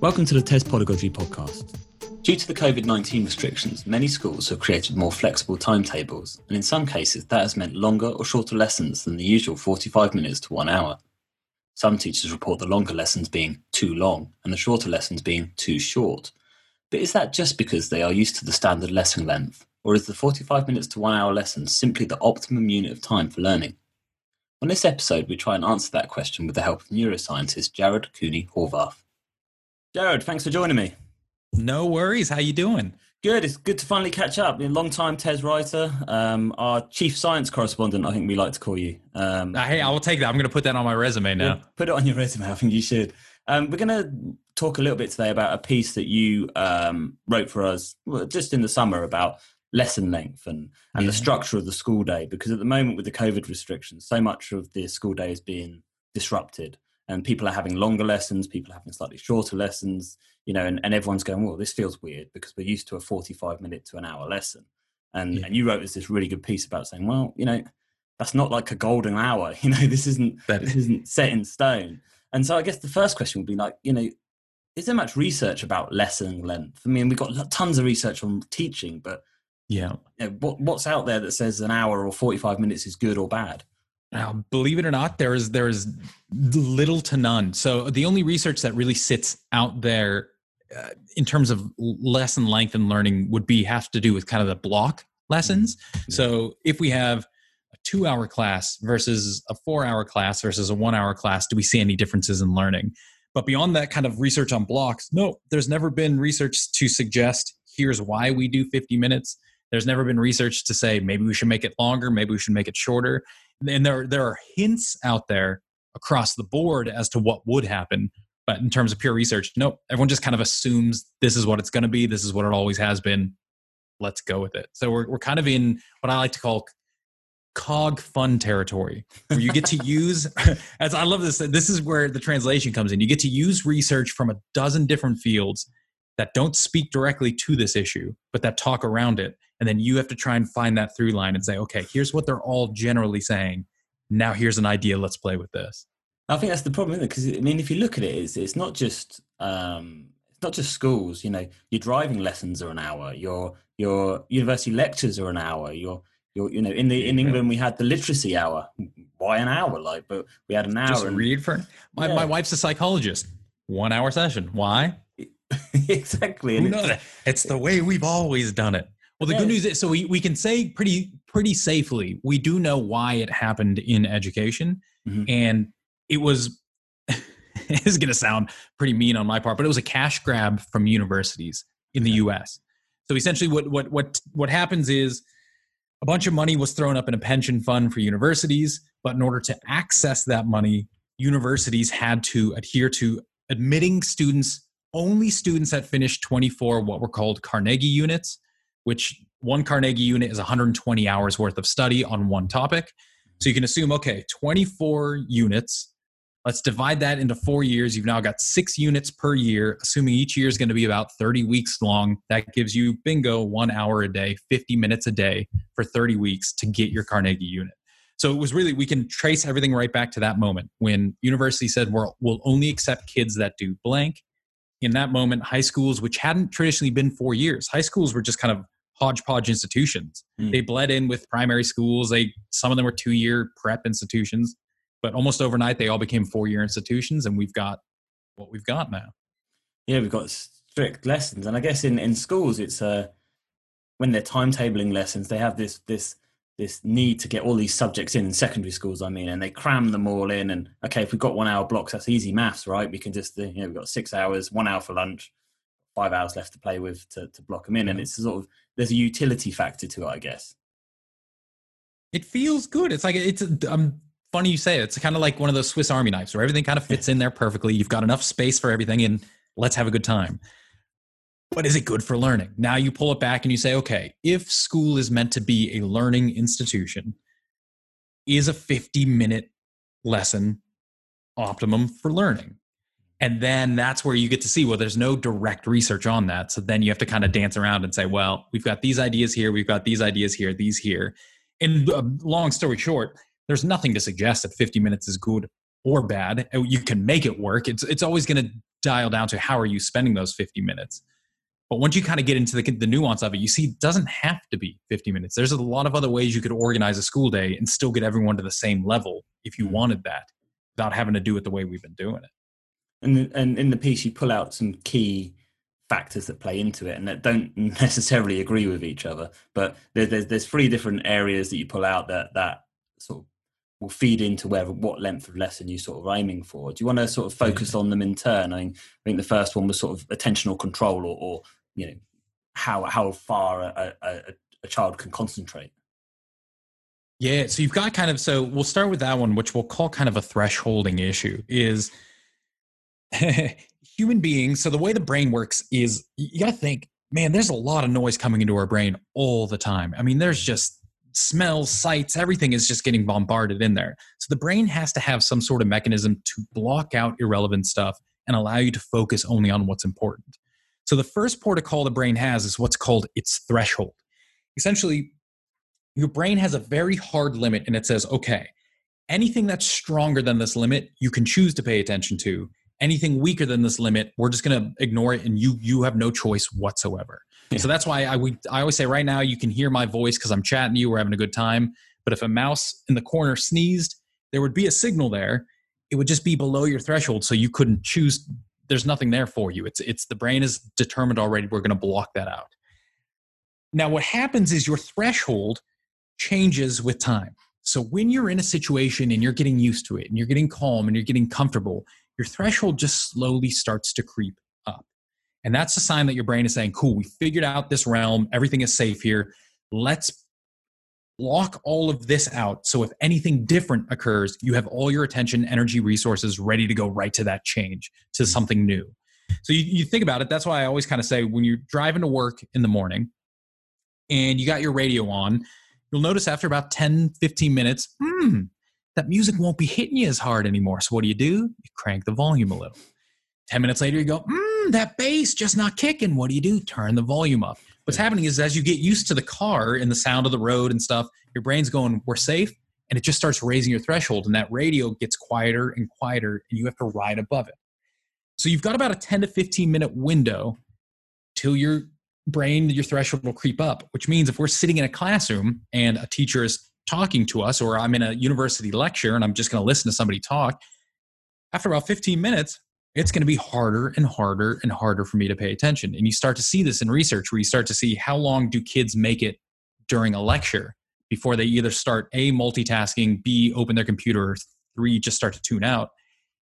Welcome to the TES Pedagogy podcast. Due to the COVID 19 restrictions, many schools have created more flexible timetables, and in some cases, that has meant longer or shorter lessons than the usual 45 minutes to one hour. Some teachers report the longer lessons being too long and the shorter lessons being too short. But is that just because they are used to the standard lesson length, or is the 45 minutes to one hour lesson simply the optimum unit of time for learning? On this episode, we try and answer that question with the help of neuroscientist Jared Cooney Horvath. Jared, thanks for joining me. No worries. How you doing? Good. It's good to finally catch up. A long time TES writer, um, our chief science correspondent. I think we like to call you. Um, uh, hey, I will take that. I'm going to put that on my resume now. Put it on your resume. I think you should. Um, we're going to talk a little bit today about a piece that you um, wrote for us just in the summer about lesson length and, and yeah. the structure of the school day. Because at the moment, with the COVID restrictions, so much of the school day is being disrupted, and people are having longer lessons, people are having slightly shorter lessons, you know, and, and everyone's going, well, this feels weird because we're used to a 45 minute to an hour lesson. And, yeah. and you wrote us this really good piece about saying, well, you know, that's not like a golden hour. You know, this isn't this isn't set in stone. And so I guess the first question would be like, you know, is there much research about lesson length? I mean, we've got tons of research on teaching, but yeah. You know, what, what's out there that says an hour or 45 minutes is good or bad? Now, believe it or not, there is there is little to none. So the only research that really sits out there uh, in terms of lesson length and learning would be have to do with kind of the block lessons. Mm-hmm. So if we have a two hour class versus a four hour class versus a one hour class, do we see any differences in learning? But beyond that kind of research on blocks, no, there's never been research to suggest here's why we do 50 minutes there's never been research to say maybe we should make it longer, maybe we should make it shorter. And there there are hints out there across the board as to what would happen. But in terms of pure research, nope. Everyone just kind of assumes this is what it's going to be. This is what it always has been. Let's go with it. So we're we're kind of in what I like to call cog fun territory where you get to use as i love this this is where the translation comes in you get to use research from a dozen different fields that don't speak directly to this issue but that talk around it and then you have to try and find that through line and say okay here's what they're all generally saying. Now here's an idea. Let's play with this. I think that's the problem isn't it? because i mean if you look at it it's, it's not just um, it's not just schools you know your driving lessons are an hour your your university lectures are an hour your your you know in the in england we had the literacy hour. Why an hour? Like but we had an hour just and, read for my, yeah. my wife's a psychologist. One hour session. Why? Exactly and it's, it's the way we've always done it well, the good news is, so we, we can say pretty pretty safely, we do know why it happened in education, mm-hmm. and it was. this is going to sound pretty mean on my part, but it was a cash grab from universities in the U.S. So essentially, what what what what happens is a bunch of money was thrown up in a pension fund for universities, but in order to access that money, universities had to adhere to admitting students only students that finished 24 what were called Carnegie units which one Carnegie unit is 120 hours worth of study on one topic. So you can assume, okay, 24 units. Let's divide that into four years. You've now got six units per year, assuming each year is going to be about 30 weeks long. That gives you, bingo, one hour a day, 50 minutes a day for 30 weeks to get your Carnegie unit. So it was really, we can trace everything right back to that moment when university said we'll, we'll only accept kids that do blank. In that moment, high schools, which hadn't traditionally been four years, high schools were just kind of hodgepodge institutions. Mm. They bled in with primary schools. They some of them were two year prep institutions, but almost overnight they all became four year institutions, and we've got what we've got now. Yeah, we've got strict lessons, and I guess in in schools it's uh when they're timetabling lessons, they have this this this need to get all these subjects in in secondary schools i mean and they cram them all in and okay if we've got one hour blocks that's easy maths right we can just you know we've got six hours one hour for lunch five hours left to play with to, to block them in and it's sort of there's a utility factor to it, I guess. It feels good. It's like it's um, funny you say it. It's kind of like one of those Swiss Army knives where everything kind of fits in there perfectly. You've got enough space for everything, and let's have a good time. But is it good for learning? Now you pull it back and you say, okay, if school is meant to be a learning institution, is a 50 minute lesson optimum for learning? And then that's where you get to see well there's no direct research on that so then you have to kind of dance around and say well we've got these ideas here we've got these ideas here these here and uh, long story short there's nothing to suggest that 50 minutes is good or bad you can make it work it's it's always going to dial down to how are you spending those 50 minutes. But once you kind of get into the, the nuance of it, you see it doesn't have to be 50 minutes. There's a lot of other ways you could organize a school day and still get everyone to the same level if you mm. wanted that without having to do it the way we've been doing it. And, and in the piece, you pull out some key factors that play into it and that don't necessarily agree with each other. But there's there's three different areas that you pull out that that sort of will feed into where what length of lesson you sort of aiming for. Do you want to sort of focus on them in turn? I mean, I think the first one was sort of attentional control, or, or you know, how how far a, a, a child can concentrate. Yeah, so you've got kind of so we'll start with that one, which we'll call kind of a thresholding issue. Is human beings, so the way the brain works is you got to think, man, there's a lot of noise coming into our brain all the time. I mean, there's just smells, sights, everything is just getting bombarded in there. So the brain has to have some sort of mechanism to block out irrelevant stuff and allow you to focus only on what's important. So the first protocol the brain has is what's called its threshold. Essentially, your brain has a very hard limit and it says, okay, anything that's stronger than this limit, you can choose to pay attention to anything weaker than this limit we're just going to ignore it and you you have no choice whatsoever. Yeah. so that's why i we i always say right now you can hear my voice because i'm chatting to you we're having a good time. But if a mouse in the corner sneezed there would be a signal there. It would just be below your threshold so you couldn't choose there's nothing there for you. It's it's the brain is determined already we're going to block that out. Now what happens is your threshold changes with time. So when you're in a situation and you're getting used to it and you're getting calm and you're getting comfortable your threshold just slowly starts to creep up. And that's a sign that your brain is saying, cool, we figured out this realm, everything is safe here. Let's block all of this out. So if anything different occurs, you have all your attention, energy, resources ready to go right to that change, to mm-hmm. something new. So you, you think about it. That's why I always kind of say when you're driving to work in the morning and you got your radio on, you'll notice after about 10, 15 minutes, hmm, that music won't be hitting you as hard anymore. So what do you do? You crank the volume a little. 10 minutes later, you go, mm, that bass just not kicking. What do you do? Turn the volume up. What's happening is as you get used to the car and the sound of the road and stuff, your brain's going, we're safe. And it just starts raising your threshold. And that radio gets quieter and quieter, and you have to ride above it. So you've got about a 10 to 15 minute window till your brain, your threshold will creep up, which means if we're sitting in a classroom and a teacher is talking to us, or I'm in a university lecture and I'm just going to listen to somebody talk, after about 15 minutes, it's going to be harder and harder and harder for me to pay attention. And you start to see this in research where you start to see how long do kids make it during a lecture before they either start A, multitasking, B, open their computer, or three, just start to tune out.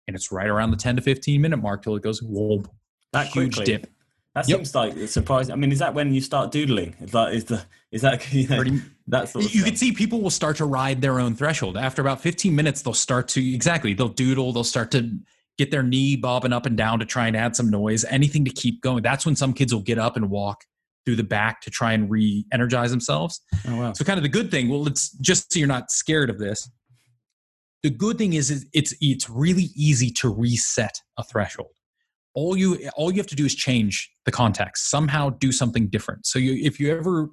And it's right around the 10 to 15 minute mark till it goes, whoa, that huge quickly. dip. That yep. seems like surprising. I mean, is that when you start doodling? Is that is the is that you know, that sort of you can see people will start to ride their own threshold. After about 15 minutes, they'll start to exactly they'll doodle. They'll start to get their knee bobbing up and down to try and add some noise. Anything to keep going. That's when some kids will get up and walk through the back to try and re-energize themselves. Oh, wow. So kind of the good thing. Well, it's just so you're not scared of this. The good thing is, is it's it's really easy to reset a threshold all you all you have to do is change the context somehow do something different. So you if you ever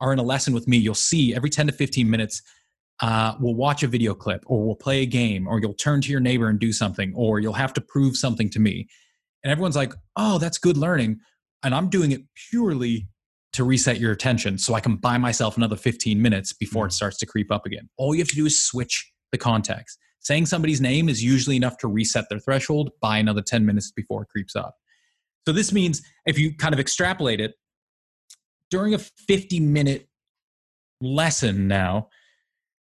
are in a lesson with me you'll see every 10 to 15 minutes uh, we'll watch a video clip or we'll play a game or you'll turn to your neighbor and do something or you'll have to prove something to me. And everyone's like oh that's good learning. And i'm doing it purely to reset your attention so i can buy myself another 15 minutes before it mm. starts to creep up again. All you have to do is switch the context Saying somebody's name is usually enough to reset their threshold by another 10 minutes before it creeps up. So this means if you kind of extrapolate it, during a 50 minute lesson now,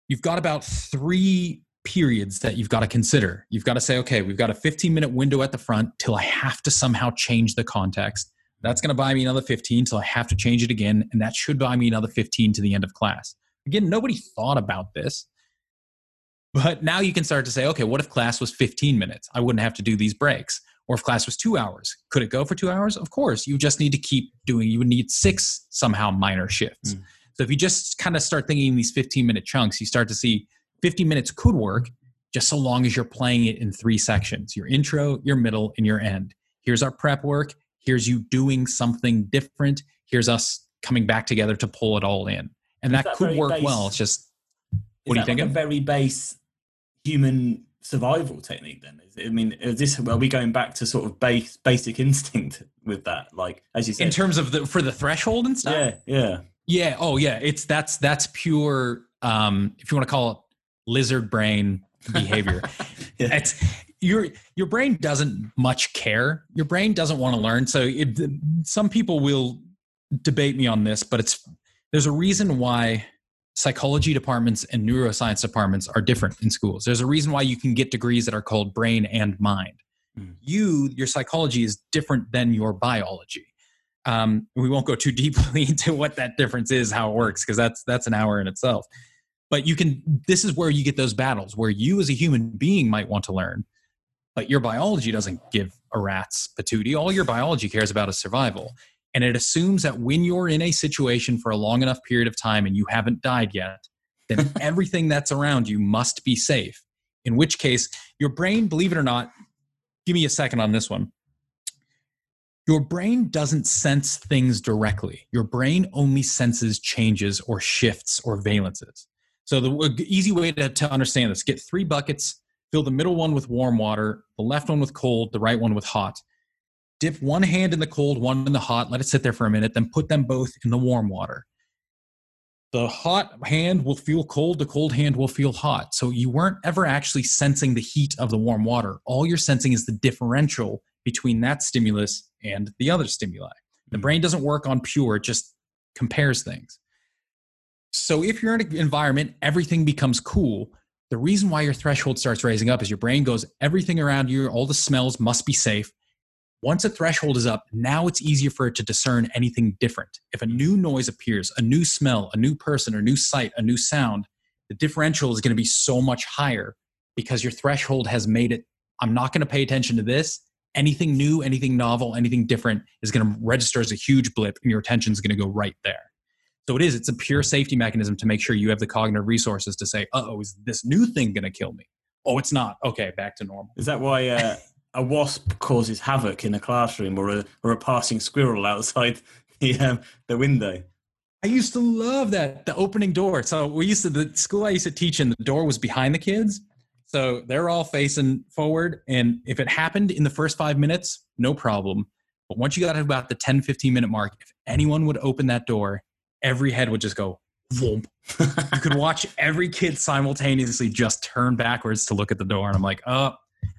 you've got about three periods that you've got to consider. You've got to say, okay, we've got a 15 minute window at the front till I have to somehow change the context. That's going to buy me another 15 till I have to change it again. And that should buy me another 15 to the end of class. Again, nobody thought about this. But now you can start to say, okay, what if class was 15 minutes? I wouldn't have to do these breaks. Or if class was two hours, could it go for two hours? Of course. You just need to keep doing, you would need six somehow minor shifts. Mm. So if you just kind of start thinking in these 15 minute chunks, you start to see 50 minutes could work just so long as you're playing it in three sections your intro, your middle, and your end. Here's our prep work. Here's you doing something different. Here's us coming back together to pull it all in. And that, that, could work base, well. It's just, what do you think? Like a very base human survival technique then? I mean, is this are we going back to sort of base basic instinct with that? Like as you said, in terms of the for the threshold and stuff. Yeah, yeah, yeah. Oh, yeah. It's that's that's pure. Um, if you want to call it lizard brain behavior, yeah. it's your your brain doesn't much care. Your brain doesn't want to learn. So it, some people will debate me on this, but it's there's a reason why psychology departments and neuroscience departments are different in schools. There's a reason why you can get degrees that are called brain and mind. Mm. You, your psychology is different than your biology. Um, we won't go too deeply into what that difference is, how it works, because that's that's an hour in itself. But you can. This is where you get those battles where you, as a human being, might want to learn, but your biology doesn't give a rat's patootie. All your biology cares about is survival. And it assumes that when you're in a situation for a long enough period of time and you haven't died yet, then everything that's around you must be safe. In which case, your brain, believe it or not, give me a second on this one. Your brain doesn't sense things directly. Your brain only senses changes or shifts or valences. So, the easy way to, to understand this get three buckets, fill the middle one with warm water, the left one with cold, the right one with hot dip one hand in the cold, one in the hot, let it sit there for a minute, then put them both in the warm water. The hot hand will feel cold, the cold hand will feel hot. So you weren't ever actually sensing the heat of the warm water. All you're sensing is the differential between that stimulus and the other stimuli. The hmm. brain doesn't work on pure, it just compares things. So if you're in an environment, everything becomes cool. The reason why your threshold starts raising up is your brain goes, everything around you, all the smells must be safe. Once a threshold is up, now it's easier for it to discern anything different. If a new noise appears, a new smell, a new person, a new sight, a new sound, the differential is going to be so much higher because your threshold has made it. I'm not going to pay attention to this. Anything new, anything novel, anything different is going to register as a huge blip, and your attention is going to go right there. So it is. It's a pure safety mechanism to make sure you have the cognitive resources to say, uh "Oh, is this new thing going to kill me?" Oh, it's not. Okay, back to normal. Is that why? Uh, a wasp causes havoc in a classroom or a or a passing squirrel outside the um, the window. I used to love that the opening door. So we used to the school I used to teach in the door was behind the kids. So they're all facing forward and if it happened in the first 5 minutes, no problem. But once you got to about the 10 15 minute mark, if anyone would open that door, every head would just go you could watch every kid simultaneously just turn backwards to look at the door and I'm like, "Oh,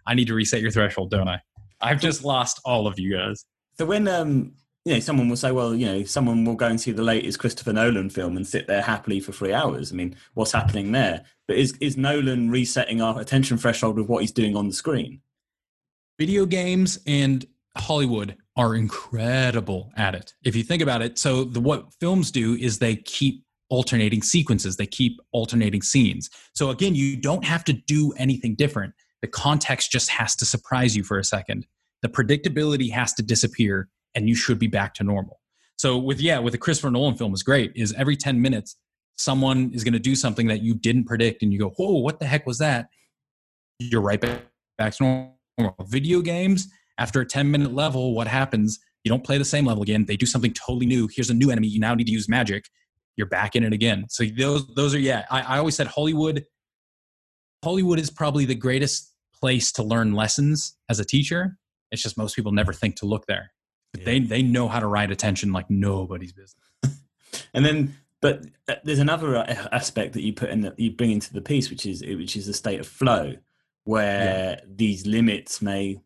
I need to reset your threshold, don't I? I've just lost all of you guys. So when um you know someone will say, well, you know, someone will go and see the latest Christopher Nolan film and sit there happily for three hours. I mean, what's happening there? But is is Nolan resetting our attention threshold with what he's doing on the screen? Video games and Hollywood are incredible at it. If you think about it, so the what films do is they keep alternating sequences, they keep alternating scenes. So again, you don't have to do anything different. The context just has to surprise you for a second. The predictability has to disappear and you should be back to normal. So with yeah, with a Christopher Nolan film is great is every 10 minutes someone is going to do something that you didn't predict and you go, "Whoa, what the heck was that?" You're right back, back to normal. Video games after a 10 minute level, what happens? You don't play the same level again. They do something totally new. Here's a new enemy. You now need to use magic. You're back in it again. So those those are yeah. I, I always said Hollywood. Hollywood is probably the greatest place to learn lessons as a teacher. It's just most people never think to look there. Yeah. They they know how to write attention like nobody's business. and then, but uh, there's another uh, aspect that you put in that you bring into the piece, which is which is the state of flow, where yeah. these limits may.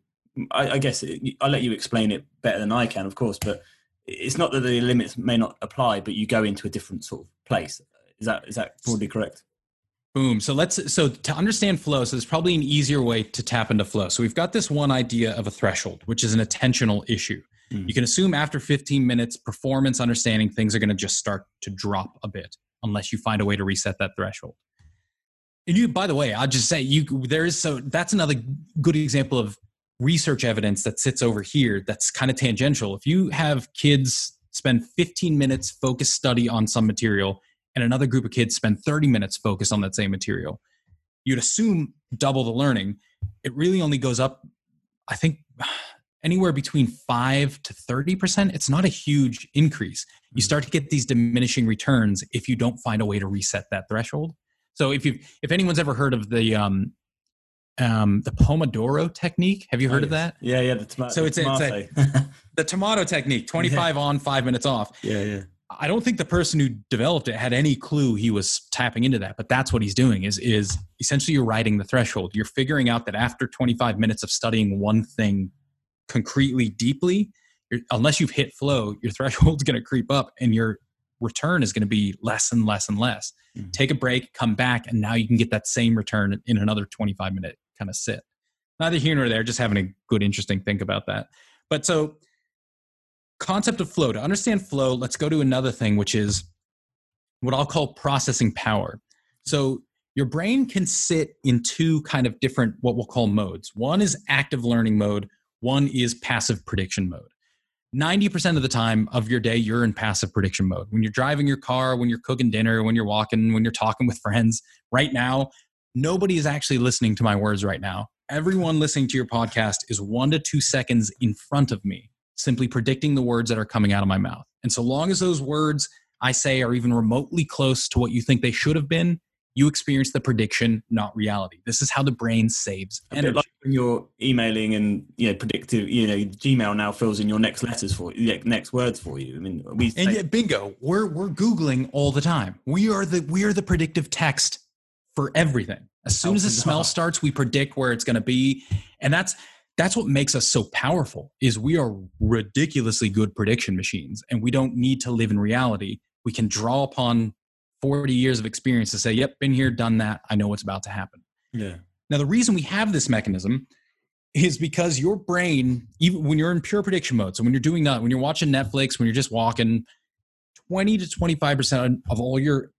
I, I guess I'll let you explain it better than I can, of course, but it's not that the limits may not apply, but you go into a different sort of place. Is that is that broadly correct? Boom. So let's so to understand flow, so there's probably an easier way to tap into flow. So we've got this one idea of a threshold, which is an attentional issue. Mm. You can assume after 15 minutes, performance understanding things are going to just start to drop a bit unless you find a way to reset that threshold. And you, by the way, I'll just say you there is so that's another good example of research evidence that sits over here that's kind of tangential. If you have kids spend 15 minutes focused study on some material and another group of kids spend 30 minutes focused on that same material, you'd assume double the learning. It really only goes up, I think, anywhere between 5 to 30%. It's not a huge increase. You start to get these diminishing returns if you don't find a way to reset that threshold. So if you if anyone's ever heard of the um, um, the Pomodoro technique. Have you heard oh, of that? Yeah, yeah. The tomato. So it's, it's a, the tomato technique: twenty-five yeah. on, five minutes off. Yeah, yeah. I don't think the person who developed it had any clue he was tapping into that, but that's what he's doing. Is is essentially you're writing the threshold. You're figuring out that after 25 minutes of studying one thing concretely, deeply, unless you've hit flow, your threshold's going to creep up, and your return is going to be less and less and less. Mm-hmm. Take a break, come back, and now you can get that same return in another 25 minute kind of sit. Neither here nor there, just having a good, interesting think about that. But so, concept of flow. To understand flow, let's go to another thing, which is what I'll call processing power. So, your brain can sit in two kind of different, what we'll call modes. One is active learning mode, one is passive prediction mode. 90% of the time of your day, you're in passive prediction mode. When you're driving your car, when you're cooking dinner, when you're walking, when you're talking with friends, right now, nobody is actually listening to my words right now. Everyone listening to your podcast is one to two seconds in front of me, simply predicting the words that are coming out of my mouth. And so long as those words I say are even remotely close to what you think they should have been, you experience the prediction, not reality. This is how the brain saves energy. like when you're emailing and you know predictive, you know Gmail now fills in your next letters for you, next words for you. I mean, we and yet bingo, we're we're googling all the time. We are the we are the predictive text for everything. As soon as the smell starts, we predict where it's going to be, and that's that's what makes us so powerful. Is we are ridiculously good prediction machines, and we don't need to live in reality. We can draw upon 40 years of experience to say, yep, been here, done that. I know what's about to happen. Yeah. Now, the reason we have this mechanism is because your brain, even when you're in pure prediction mode, so when you're doing that, when you're watching Netflix, when you're just walking, 20 to 25% of all your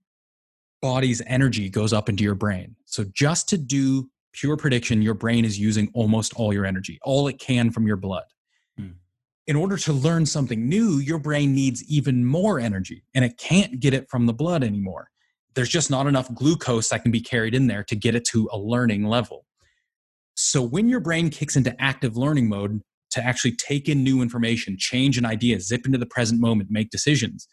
body's energy goes up into your brain. So just to do pure prediction, your brain is using almost all your energy, all it can from your blood hmm. in order to learn something new, your brain needs even more energy and it can't get it from the blood anymore. There's just not enough glucose that can be carried in there to get it to a learning level. So when your brain kicks into active learning mode to actually take in new information, change an idea, zip into the present moment, make decisions,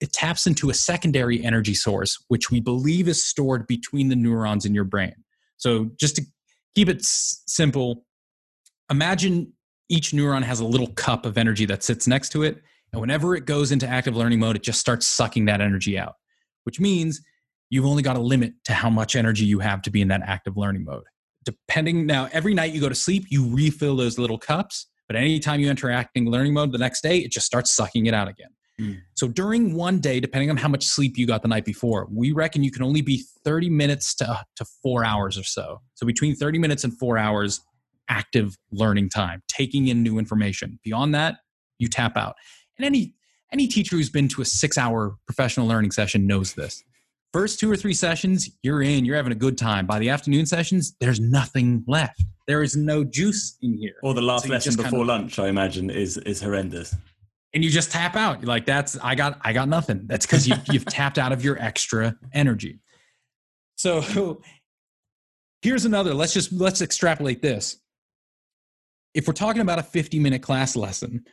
it taps into a secondary energy source, which we believe is stored between the neurons in your brain. So just to keep it s- simple, imagine each neuron has a little cup of energy that sits next to it. And whenever it goes into active learning mode, it just starts sucking that energy out, which means you've only got a limit to how much energy you have to be in that active learning mode. Depending now, every night you go to sleep, you refill those little cups. But anytime you enter active learning mode the next day, it just starts sucking it out again. Mm. So during one day, depending on how much sleep you got the night before, we reckon you can only be 30 minutes to, to four hours or so. So between 30 minutes and four hours active learning time, taking in new information. Beyond that, you tap out. And any any teacher who's been to a 6-hour professional learning session knows this. First two or three sessions, you're in, you're having a good time. By the afternoon sessions, there's nothing left. There is no juice in here. Or the last so lesson before kind of, lunch, I imagine, is is horrendous. And you just tap out. You're like, that's I got I got nothing. That's because you, you've tapped out of your extra energy. So here's another. Let's just let's extrapolate this if we're talking about a 50 minute class lesson,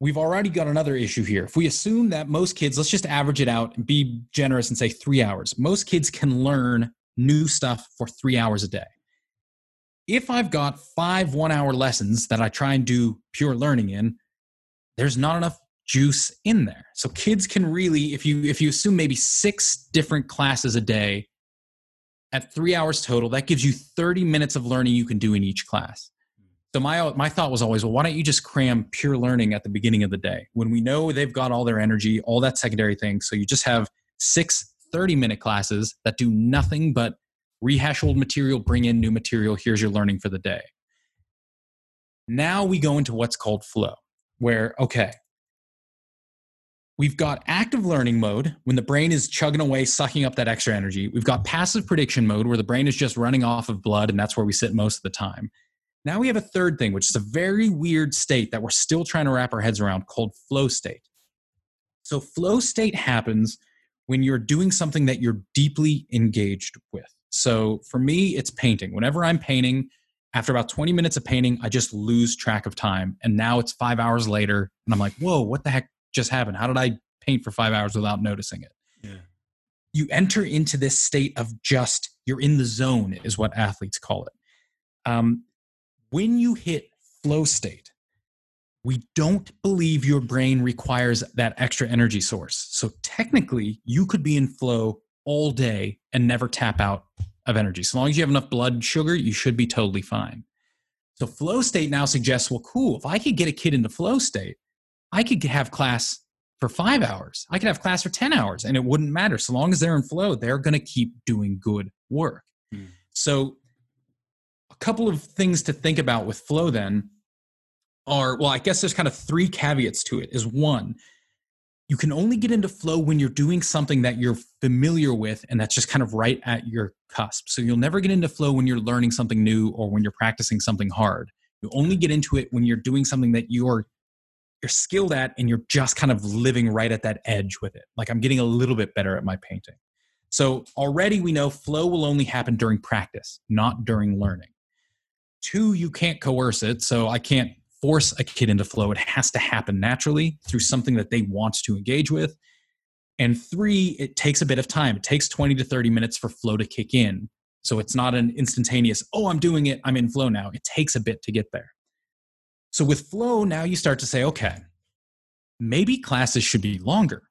we've already got another issue here. If we assume that most kids, let's just average it out and be generous and say three hours, most kids can learn new stuff for three hours a day. If I've got five one hour lessons that I try and do pure learning in, there's not enough juice in there. So kids can really, if you if you assume maybe six different classes a day at three hours total, that gives you 30 minutes of learning you can do in each class. So my my thought was always, well, why don't you just cram pure learning at the beginning of the day when we know they've got all their energy, all that secondary thing. So you just have six 30 minute classes that do nothing but rehash old material, bring in new material. Here's your learning for the day. Now we go into what's called flow, where, okay, we've got active learning mode when the brain is chugging away, sucking up that extra energy. We've got passive prediction mode where the brain is just running off of blood, and that's where we sit most of the time. Now we have a third thing, which is a very weird state that we're still trying to wrap our heads around called flow state. So, flow state happens when you're doing something that you're deeply engaged with. So, for me, it's painting. Whenever I'm painting, after about 20 minutes of painting, I just lose track of time. And now it's five hours later, and I'm like, whoa, what the heck just happened? How did I paint for five hours without noticing it? Yeah. You enter into this state of just, you're in the zone, is what athletes call it. Um, when you hit flow state, we don't believe your brain requires that extra energy source. So technically, you could be in flow all day and never tap out of energy. So long as you have enough blood sugar, you should be totally fine. So flow state now suggests, well, cool, if I could get a kid into flow state, I could have class for five hours. I could have class for 10 hours and it wouldn't matter. So long as they're in flow, they're going to keep doing good work. Hmm. So, a couple of things to think about with flow then are well, I guess there's kind of three caveats to it. Is one, you can only get into flow when you're doing something that you're familiar with and that's just kind of right at your cusp. So you'll never get into flow when you're learning something new or when you're practicing something hard. You only get into it when you're doing something that you're you're skilled at and you're just kind of living right at that edge with it. Like I'm getting a little bit better at my painting. So already we know flow will only happen during practice, not during learning. Two, you can't coerce it. So I can't force a kid into flow. It has to happen naturally through something that they want to engage with. And three, it takes a bit of time. It takes 20 to 30 minutes for flow to kick in. So it's not an instantaneous, oh, I'm doing it, I'm in flow now. It takes a bit to get there. So with flow, now you start to say, okay, maybe classes should be longer.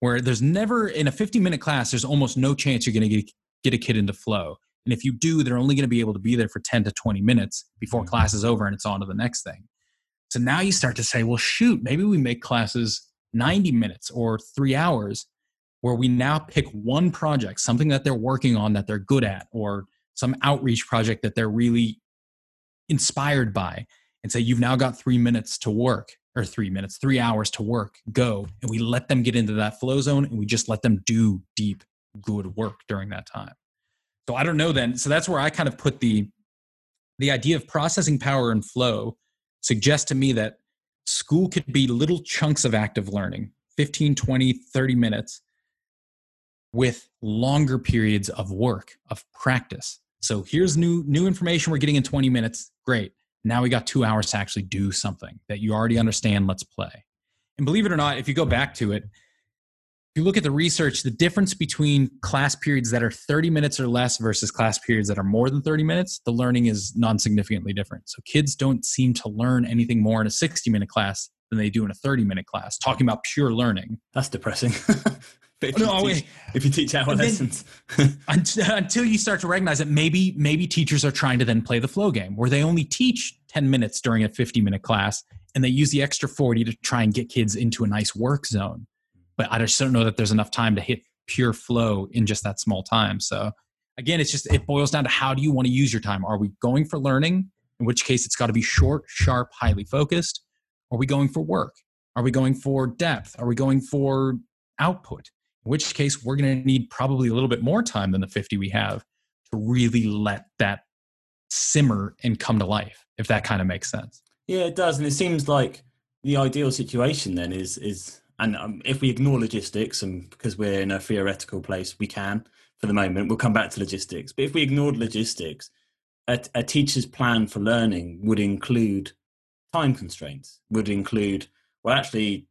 Where there's never in a 50 minute class, there's almost no chance you're going to get, get a kid into flow. And if you do, they're only going to be able to be there for 10 to 20 minutes before mm-hmm. class is over and it's on to the next thing. So now you start to say, well, shoot, maybe we make classes 90 minutes or three hours where we now pick one project, something that they're working on that they're good at, or some outreach project that they're really inspired by, and say, you've now got three minutes to work, or three minutes, three hours to work, go. And we let them get into that flow zone and we just let them do deep, good work during that time. So I don't know then. So that's where I kind of put the the idea of processing power and flow suggests to me that school could be little chunks of active learning 15 20 30 minutes with longer periods of work of practice. So here's new new information we're getting in 20 minutes. Great. Now we got two hours to actually do something that you already understand. Let's play. And believe it or not if you go back to it if you look at the research, the difference between class periods that are 30 minutes or less versus class periods that are more than 30 minutes, the learning is non significantly different. So kids don't seem to learn anything more in a 60 minute class than they do in a 30 minute class, talking about pure learning. That's depressing. if, you no, teach, if you teach hour lessons. until you start to recognize that maybe maybe teachers are trying to then play the flow game where they only teach 10 minutes during a 50 minute class and they use the extra 40 to try and get kids into a nice work zone but I just don't know that there's enough time to hit pure flow in just that small time. So again, it's just it boils down to how do you want to use your time? Are we going for learning? In which case it's got to be short, sharp, highly focused. Are we going for work? Are we going for depth? Are we going for output? In which case we're going to need probably a little bit more time than the 50 we have to really let that simmer and come to life, if that kind of makes sense. Yeah, it does. And it seems like the ideal situation then is is and um, if we ignore logistics, and because we're in a theoretical place, we can for the moment. We'll come back to logistics. But if we ignored logistics, a, a teacher's plan for learning would include time constraints. Would include well, actually,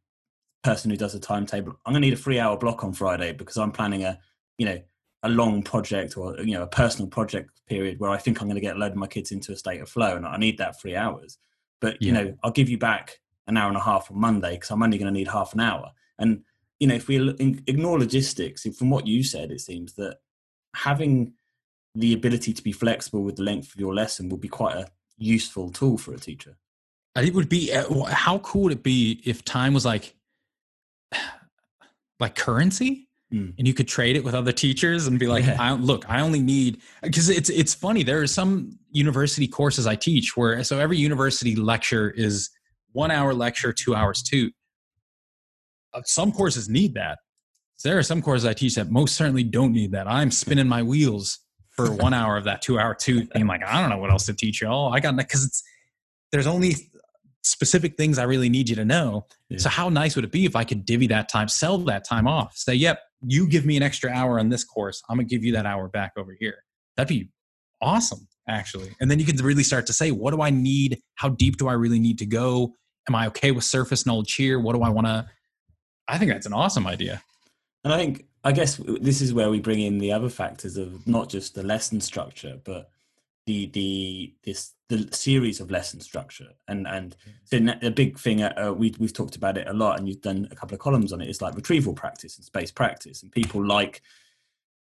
person who does a timetable. I'm going to need a three-hour block on Friday because I'm planning a you know a long project or you know a personal project period where I think I'm going to get a load of my kids into a state of flow, and I need that three hours. But you know, I'll give you back an hour and a half on Monday because I'm only going to need half an hour. And you know, if we ignore logistics, from what you said, it seems that having the ability to be flexible with the length of your lesson would be quite a useful tool for a teacher. And It would be. Uh, how cool would it be if time was like, like currency? Mm. and you could trade it with other teachers and be like yeah. I, look i only need because it's it's funny there are some university courses i teach where so every university lecture is one hour lecture, two hours too. Uh, some courses need that. There are some courses I teach that most certainly don't need that. I'm spinning my wheels for one hour of that two hour two. I'm like, I don't know what else to teach y'all. I got nothing, because it's there's only specific things I really need you to know. Yeah. So how nice would it be if I could divvy that time, sell that time off, say, yep, you give me an extra hour on this course. I'm gonna give you that hour back over here. That'd be awesome, actually. And then you can really start to say, what do I need? How deep do I really need to go? Am I okay with surface and old cheer? What do I want to? I think that's an awesome idea. And I think, I guess this is where we bring in the other factors of not just the lesson structure, but the the this the series of lesson structure and and so the big thing uh, we we've talked about it a lot and you've done a couple of columns on it is like retrieval practice and space practice and people like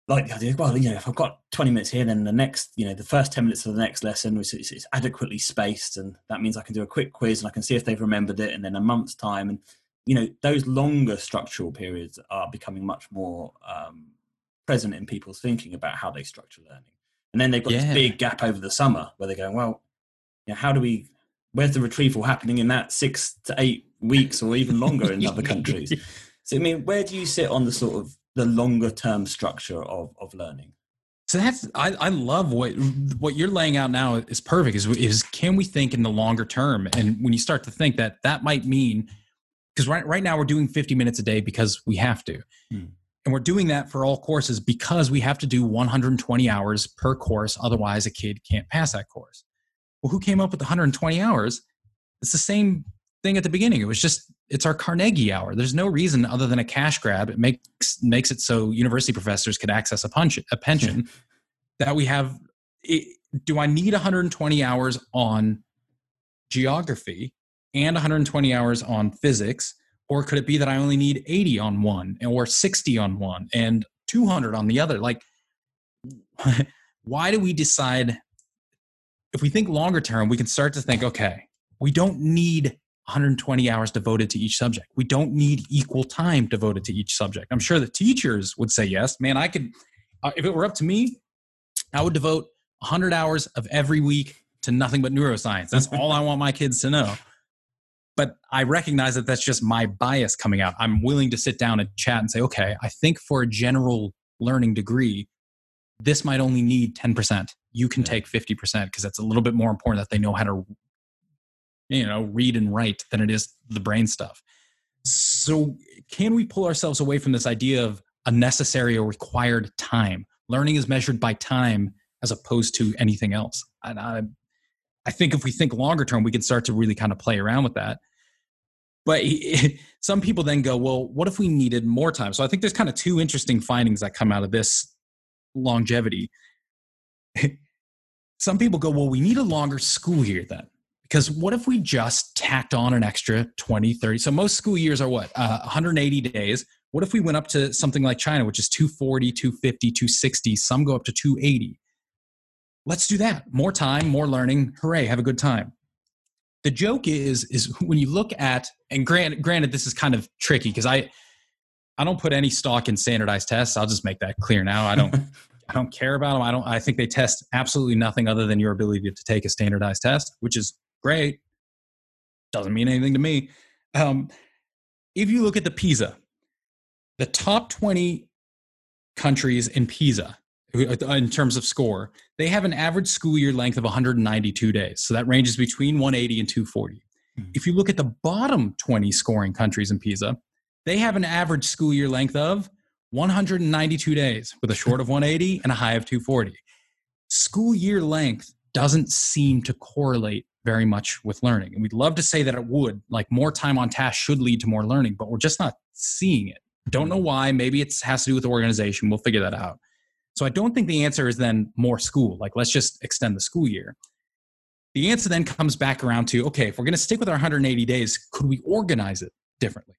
like the idea well you know if i've got 20 minutes here then the next you know the first 10 minutes of the next lesson is, is adequately spaced and that means i can do a quick quiz and i can see if they've remembered it and then a month's time and you know those longer structural periods are becoming much more um, present in people's thinking about how they structure learning. And then they've got yeah. this big gap over the summer where they're going well you know, how do we where's the retrieval happening in that six to eight weeks or even longer in other countries? So i mean where do you sit on the sort of the longer term structure of, of learning. So that's I, I love what what you're laying out now is perfect is is can we think in the longer term? And when you start to think that that might mean because right right now we're doing 50 minutes a day because we have to. Hmm. and we're doing that for all courses because we have to do 120 hours per course otherwise a kid can't pass that course. Well who came up with 120 hours? It's the same thing at the beginning. It was just it's our carnegie hour there's no reason other than a cash grab it makes makes it so university professors could access a, punch, a pension that we have it, do i need 120 hours on geography and 120 hours on physics? Or could it be that I only need 80 on one or 60 on one and 200 on the other? Like, why do we decide? If we think longer term, we can start to think, okay, we don't need 120 hours devoted to each subject. We don't need equal time devoted to each subject. I'm sure the teachers would say yes. Man, I could, uh, if it were up to me, I would devote 100 hours of every week to nothing but neuroscience. That's all I want my kids to know but I recognize that that's just my bias coming out. I'm willing to sit down and chat and say, okay, I think for a general learning degree, this might only need 10%. You can take 50% because that's a little bit more important that they know how to, you know, read and write than it is the brain stuff. So, can we pull ourselves away from this idea of a necessary or required time? Learning is measured by time as opposed to anything else. And I, I think if we think longer term, we can start to really kind of play around with that. But some people then go, well, what if we needed more time? So I think there's kind of two interesting findings that come out of this longevity. some people go, well, we need a longer school year then. Because what if we just tacked on an extra 20, 30? So most school years are what? Uh, 180 days. What if we went up to something like China, which is 240, 250, 260? Some go up to 280 let's do that. More time, more learning. Hooray, have a good time. The joke is is when you look at and granted, granted this is kind of tricky because I I don't put any stock in standardized tests. I'll just make that clear now. I don't I don't care about them. I don't I think they test absolutely nothing other than your ability to take a standardized test, which is great. Doesn't mean anything to me. Um, if you look at the PISA, the top 20 countries in PISA in terms of score, they have an average school year length of 192 days. So that ranges between 180 and 240. Mm-hmm. If you look at the bottom 20 scoring countries in PISA, they have an average school year length of 192 days with a short of 180 and a high of 240. School year length doesn't seem to correlate very much with learning. And we'd love to say that it would, like more time on task should lead to more learning, but we're just not seeing it. Don't know why. Maybe it has to do with organization. We'll figure that out. So I don't think the answer is then more school, like let's just extend the school year. The answer then comes back around to okay, if we're going to stick with our 180 days, could we organize it differently?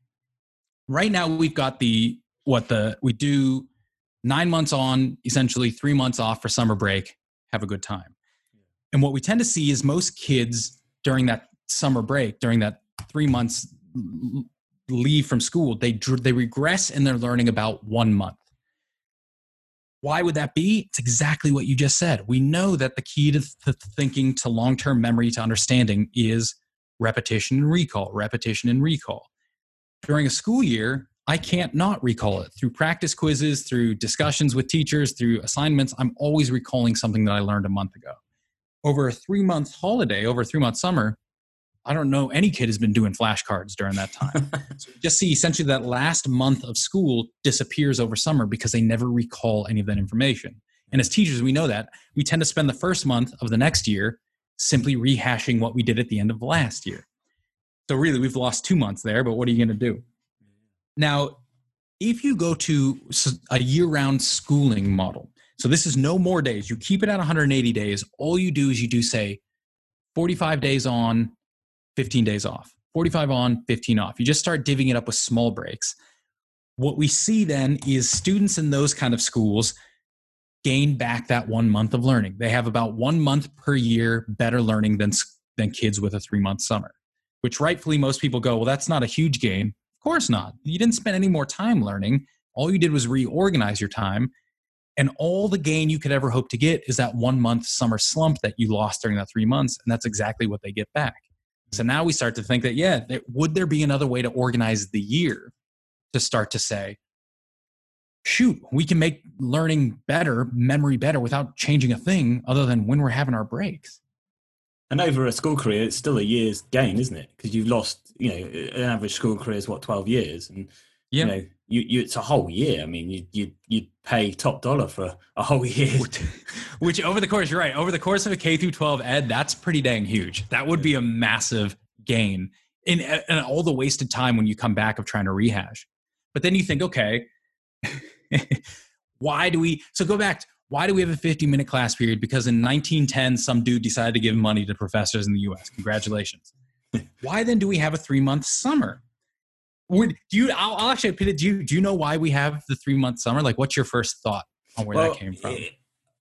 Right now, we've got the what the we do nine months on, essentially three months off for summer break, have a good time. And what we tend to see is most kids during that summer break, during that three months leave from school, they they regress in their learning about one month. Why would that be? It's exactly what you just said. We know that the key to th- thinking, to long term memory, to understanding is repetition and recall, repetition and recall. During a school year, I can't not recall it. Through practice quizzes, through discussions with teachers, through assignments, I'm always recalling something that I learned a month ago. Over a three month holiday, over a three month summer, I don't know any kid has been doing flashcards during that time. so just see essentially that last month of school disappears over summer because they never recall any of that information. And as teachers, we know that. We tend to spend the first month of the next year simply rehashing what we did at the end of last year. So really, we've lost two months there, but what are you going to do? Now, if you go to a year round schooling model, So this is no more days. You keep it at 180 days. All you do is you do say 45 days on, 15 days off. 45 on, 15 off. You just start divvying it up with small breaks. What we see then is students in those kind of schools gain back that one month of learning. They have about one month per year better learning than, than kids with a three month summer, which rightfully most people go, well, that's not a huge gain. Of course not. You didn't spend any more time learning. All you did was reorganize your time. And all the gain you could ever hope to get is that one month summer slump that you lost during that three months. And that's exactly what they get back. So now we start to think that, yeah, would there be another way to organize the year to start to say, shoot, we can make learning better, memory better without changing a thing other than when we're having our breaks? And over a school career, it's still a year's gain, isn't it? Because you've lost, you know, an average school career is what, 12 years? And, you know, you, you it's a whole year. I mean, you you you pay top dollar for a whole year. Which over the course, you're right. Over the course of a K through 12 ed, that's pretty dang huge. That would be a massive gain in, in all the wasted time when you come back of trying to rehash. But then you think, okay, why do we? So go back. To, why do we have a 50 minute class period? Because in 1910, some dude decided to give money to professors in the U.S. Congratulations. why then do we have a three month summer? Would do you? I'll, I'll actually put it. Do you do you know why we have the three month summer? Like, what's your first thought on where well, that came from?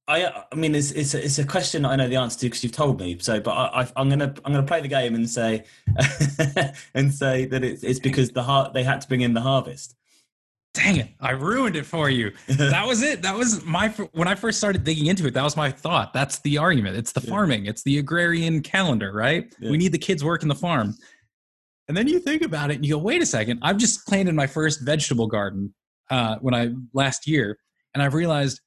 I I mean, it's it's a, it's a question I know the answer to because you've told me. So, but I, am gonna I'm gonna play the game and say and say that it's it's because the heart they had to bring in the harvest. Dang it! I ruined it for you. that was it. That was my when I first started digging into it. That was my thought. That's the argument. It's the farming. It's the agrarian calendar, right? Yeah. We need the kids working the farm. And then you think about it and you go, wait a second, I've just planted my first vegetable garden uh, when I last year, and I've realized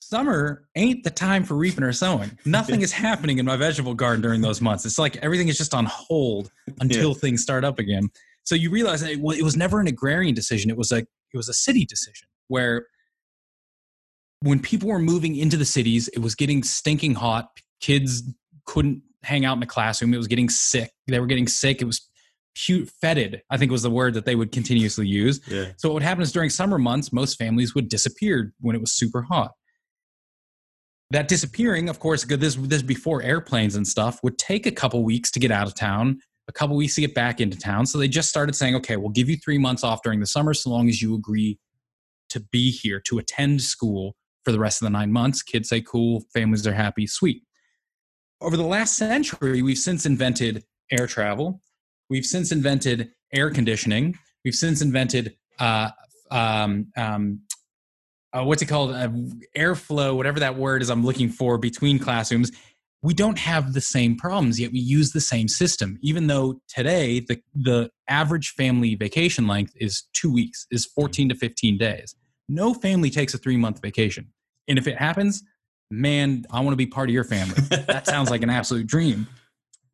summer ain't the time for reaping or sowing. Nothing is happening in my vegetable garden during those months. It's like everything is just on hold until yeah. things start up again. So you realize that it, well, it was never an agrarian decision. It was a it was a city decision where when people were moving into the cities, it was getting stinking hot. Kids couldn't hang out in the classroom. It was getting sick. They were getting sick. It was pu- fetid, I think was the word that they would continuously use. Yeah. So what would happen is during summer months, most families would disappear when it was super hot. That disappearing, of course, this this before airplanes and stuff, would take a couple weeks to get out of town, a couple weeks to get back into town. So they just started saying, okay, we'll give you three months off during the summer, so long as you agree to be here to attend school for the rest of the nine months. Kids say, cool, families are happy, sweet. Over the last century, we've since invented air travel, We've since invented air conditioning. We've since invented uh, um, um, uh, what's it called? Uh, airflow, whatever that word is I'm looking for between classrooms. We don't have the same problems, yet we use the same system. Even though today the, the average family vacation length is two weeks, is 14 to 15 days. No family takes a three month vacation. And if it happens, man, I want to be part of your family. that sounds like an absolute dream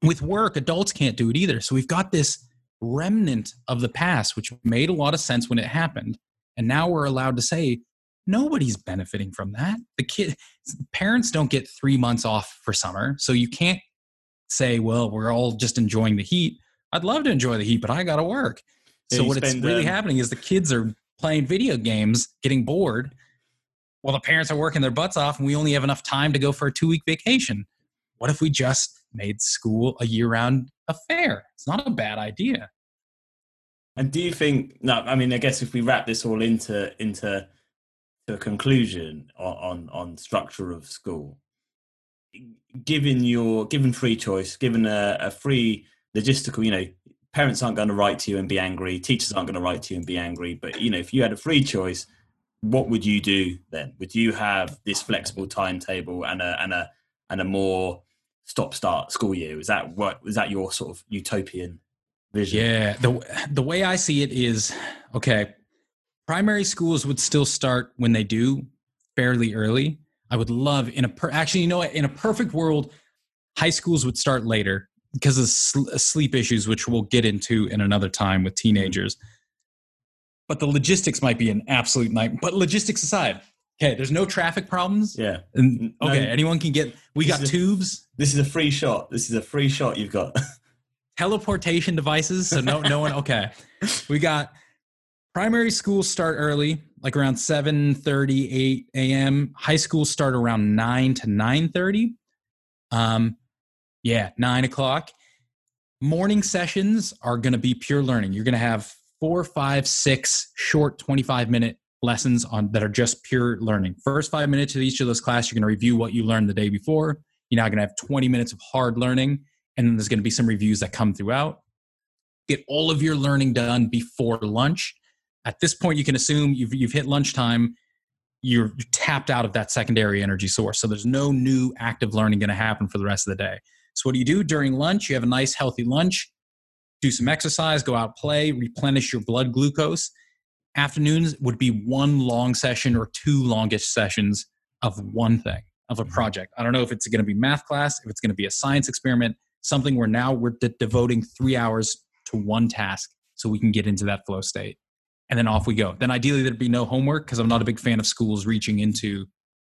with work, adults can't do it either. So we've got this remnant of the past, which made a lot of sense when it happened. And now we're allowed to say, nobody's benefiting from that. The kid, parents don't get three months off for summer. So you can't say, well, we're all just enjoying the heat. I'd love to enjoy the heat, but I got to work. Yeah, so what it's really um, happening is the kids are playing video games, getting bored, while the parents are working their butts off, and we only have enough time to go for a two week vacation. What if we just made school a year-round affair. It's not a bad idea. And do you think? No, I mean, I guess if we wrap this all into into to a conclusion on, on, on structure of school, given your given free choice, given a, a free logistical, you know, parents aren't going to write to you and be angry, teachers aren't going to write to you and be angry. But you know, if you had a free choice, what would you do then? Would you have this flexible timetable and a and a and a more stop start school year. Is that what is that your sort of utopian vision? Yeah, the the way I see it is okay. Primary schools would still start when they do fairly early. I would love in a per, actually, you know what? In a perfect world, high schools would start later because of sleep issues, which we'll get into in another time with mm-hmm. teenagers. But the logistics might be an absolute night. But logistics aside, Okay, there's no traffic problems. Yeah. And, okay, no, anyone can get. We got tubes. this is a free shot. This is a free shot you've got. Teleportation devices. So no, no one. Okay, we got primary schools start early. like around 7 30, 8 a.m. High schools start around 9 to 9 30. Um, yeah, 9 o'clock. Morning sessions are going to be pure learning. You're going to have four, five, six short 25 minute lessons on that are just pure learning. First five minutes of each of those classes, you're going to review what you learned the day before. You're now going to have 20 minutes of hard learning, and then there's going to be some reviews that come throughout. Get all of your learning done before lunch. At this point, you can assume you've, you've hit lunchtime, you're tapped out of that secondary energy source. So there's no new active learning going to happen for the rest of the day. So, what do you do during lunch? You have a nice, healthy lunch, do some exercise, go out, play, replenish your blood glucose afternoons would be one long session or two longest sessions of one thing of a mm-hmm. project. I don't know if it's going to be math class if it's going to be a science experiment something where now we're de- devoting three hours to one task so we can get into that flow state. And then off we go. Then ideally there'd be no homework because i'm not a big fan of schools reaching into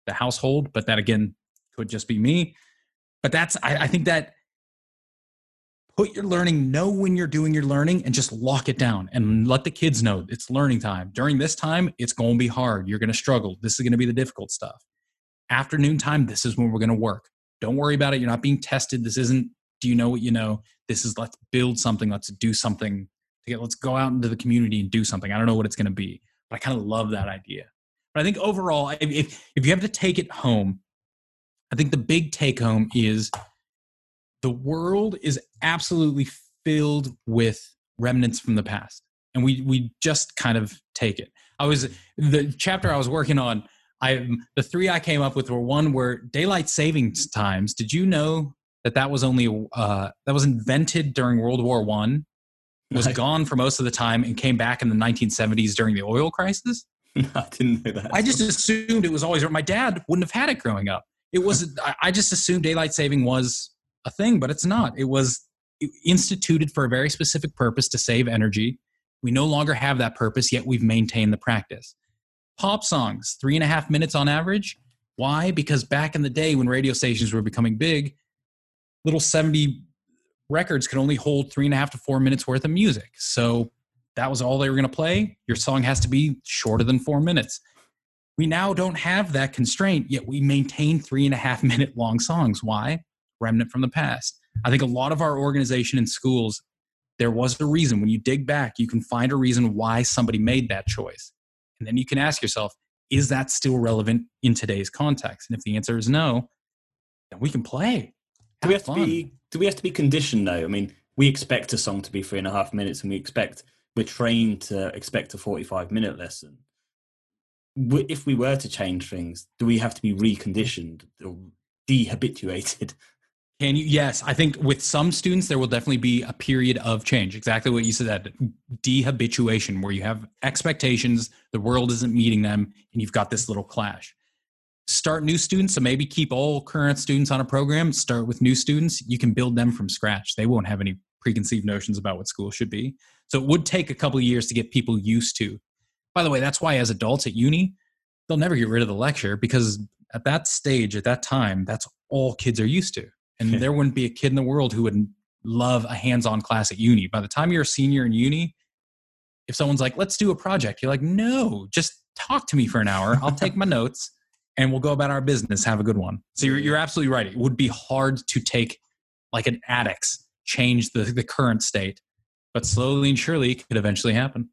the household but that again could just be me. But that's I, I think that put your learning, know when you're doing your learning, and just lock it down and let the kids know it's learning time. During this time, it's going to be hard. You're going to struggle. This is going to be the difficult stuff. Afternoon time, this is when we're going to work. Don't worry about it. You're not being tested. This isn't, do you know what you know? This is let's build something. Let's do something to get, let's go out into the community and do something. I don't know what it's going to be, but I kind of love that idea. But I think overall, if, if you have to take it home, I think the big take home is the world is absolutely filled with remnants from the past and we we just kind of take it. I was the chapter i was working on i the three i came up with were one were daylight savings times did you know that that was only uh, that was invented during world war one was gone for most of the time and came back in the 1970s during the oil crisis? I didn't know that. I just assumed it was always my dad wouldn't have had it growing up. It was i just assumed daylight saving was a thing, but it's not. It was instituted for a very specific purpose to save energy. We no longer have that purpose, yet we've maintained the practice. Pop songs, three and a half minutes on average. Why? Because back in the day when radio stations were becoming big, little 70 records could only hold three and a half to four minutes worth of music. So that was all they were going to play. Your song has to be shorter than four minutes. We now don't have that constraint, yet we maintain three and a half minute long songs. Why? Remnant from the past. I think a lot of our organization in schools, there was a reason. When you dig back, you can find a reason why somebody made that choice. And then you can ask yourself, is that still relevant in today's context? And if the answer is no, then we can play. Have do we have fun. to be do we have to be conditioned though? I mean, we expect a song to be three and a half minutes and we expect we're trained to expect a 45 minute lesson if we were to change things do we have to be reconditioned or dehabituated Can you? Yes, I think with some students there will definitely be a period of change. Exactly what you said, that dehabituation, where you have expectations, the world isn't meeting them, and you've got this little clash. Start new students, so maybe keep all current students on a program. Start with new students. You can build them from scratch. They won't have any preconceived notions about what school should be. So it would take a couple years to get people used to. By the way, that's why as adults at uni, they'll never get rid of the lecture because at that stage, at that time, that's all kids are used to and there wouldn't be a kid in the world who would love a hands-on class at uni. By the time you're a senior in uni, if someone's like, "Let's do a project," you're like, "No, just talk to me for an hour. I'll take my notes." and we'll go about our business. Have a good one. So you're, you're absolutely right. It would be hard to take like an addicts, change the, the current state, but slowly and surely it could eventually happen.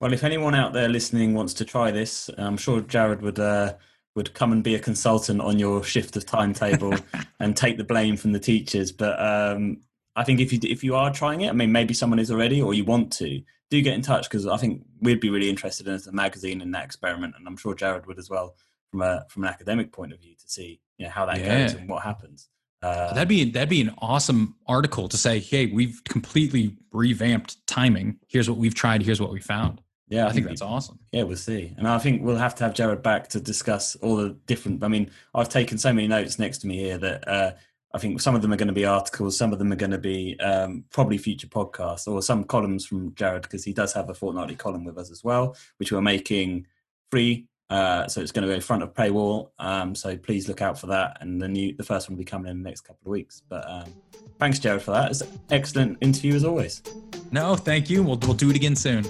Well, if anyone out there listening wants to try this, I'm sure Jared would uh, would come and be a consultant on your shift of timetable and take the blame from the teachers. But um, I think if you if you are trying it, I mean, maybe someone is already, or you want to, do get in touch because I think we'd be really interested in as a magazine in that experiment, and I'm sure Jared would as well from a from an academic point of view to see you know how that yeah. goes and what happens. Uh, that'd be that'd be an awesome article to say, hey, we've completely revamped timing. Here's what we've tried. Here's what we found. Yeah, I, think, think that's awesome. Yeah, we'll see. And I think we'll have to have Jared back to discuss all the different. I mean, I've taken so many notes next to me here that uh, I think some of them are going to be articles, some of them are going to be um, probably future podcasts or some columns from Jared because he does have a fortnightly column with us as well, which we're making free. Uh, so it's going to go in front of paywall. Um, so please look out for that. And the new, the first one will be coming in the next couple of weeks. But um, thanks, Jared, for that. It's an excellent interview as always. No, thank you. We'll, we'll do it again soon.